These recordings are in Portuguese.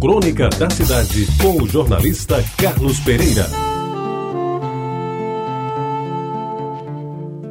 Crônica da Cidade, com o jornalista Carlos Pereira.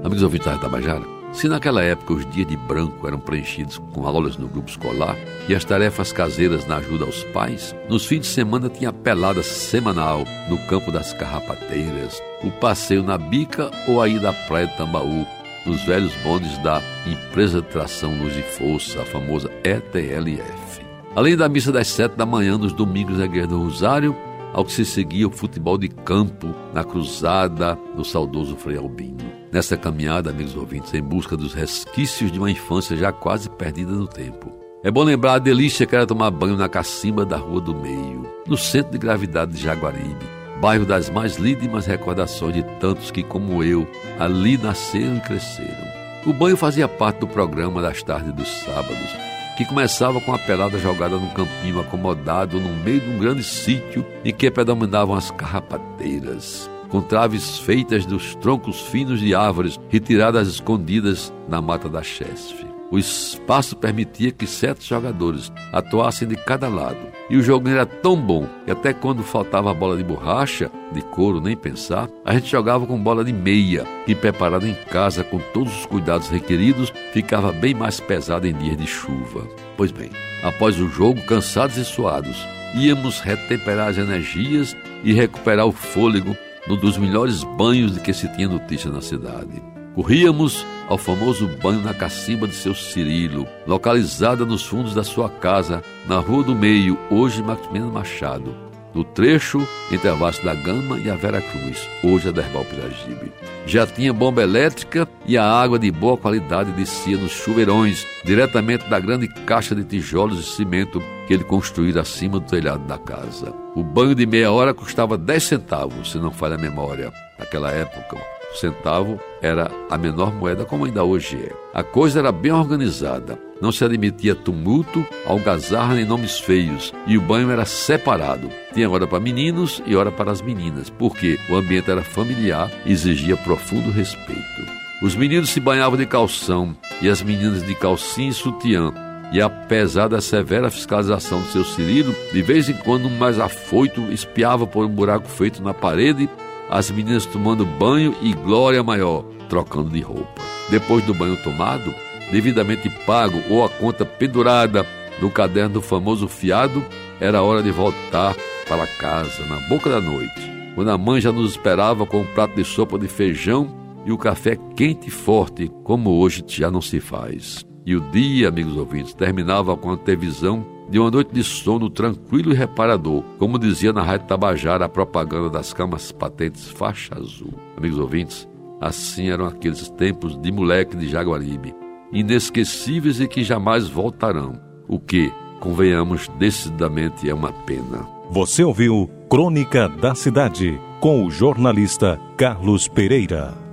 Amigos ouvintes da Tabajara, se naquela época os dias de branco eram preenchidos com aulas no grupo escolar e as tarefas caseiras na ajuda aos pais, nos fins de semana tinha pelada semanal no campo das carrapateiras, o passeio na bica ou aí da praia de Tambaú, nos velhos bondes da Empresa de Tração Luz e Força, a famosa ETLF. Além da missa das sete da manhã nos domingos da Guerra do Rosário, ao que se seguia o futebol de campo na cruzada do saudoso Frei Albino. Nessa caminhada, amigos ouvintes, em busca dos resquícios de uma infância já quase perdida no tempo. É bom lembrar a delícia que era tomar banho na cacimba da Rua do Meio, no centro de gravidade de Jaguaribe, bairro das mais lídimas recordações de tantos que, como eu, ali nasceram e cresceram. O banho fazia parte do programa das tardes dos sábados, que começava com a pelada jogada num campinho acomodado no meio de um grande sítio em que predominavam as carrapateiras, com traves feitas dos troncos finos de árvores retiradas escondidas na mata da chesfe. O espaço permitia que sete jogadores atuassem de cada lado. E o jogo era tão bom que até quando faltava a bola de borracha, de couro nem pensar, a gente jogava com bola de meia, que preparada em casa com todos os cuidados requeridos, ficava bem mais pesada em dias de chuva. Pois bem, após o jogo, cansados e suados, íamos retemperar as energias e recuperar o fôlego num dos melhores banhos de que se tinha notícia na cidade. Corríamos ao famoso banho na cacimba de seu Cirilo, localizada nos fundos da sua casa, na Rua do Meio, hoje Maximiliano Machado, no trecho entre a Vasta da Gama e a Vera Cruz, hoje a Derbal Piragibe. Já tinha bomba elétrica e a água de boa qualidade descia nos chuveirões, diretamente da grande caixa de tijolos e cimento que ele construíra acima do telhado da casa. O banho de meia hora custava 10 centavos, se não falha a memória. Naquela época, o centavo era a menor moeda como ainda hoje é. A coisa era bem organizada. Não se admitia tumulto, algazarra nem nomes feios, e o banho era separado. Tinha hora para meninos e hora para as meninas, porque o ambiente era familiar e exigia profundo respeito. Os meninos se banhavam de calção e as meninas de calcinha e sutiã, e apesar da severa fiscalização do seu Cirilo, de vez em quando um mais afoito espiava por um buraco feito na parede as meninas tomando banho e glória maior, trocando de roupa. Depois do banho tomado, devidamente pago ou a conta pendurada no caderno do famoso fiado, era hora de voltar para casa, na boca da noite, quando a mãe já nos esperava com um prato de sopa de feijão e o café quente e forte, como hoje já não se faz. E o dia, amigos ouvintes, terminava com a televisão de uma noite de sono tranquilo e reparador, como dizia na Rádio Tabajara a propaganda das camas patentes faixa azul. Amigos ouvintes, assim eram aqueles tempos de moleque de Jaguaribe, inesquecíveis e que jamais voltarão, o que, convenhamos decididamente, é uma pena. Você ouviu Crônica da Cidade, com o jornalista Carlos Pereira.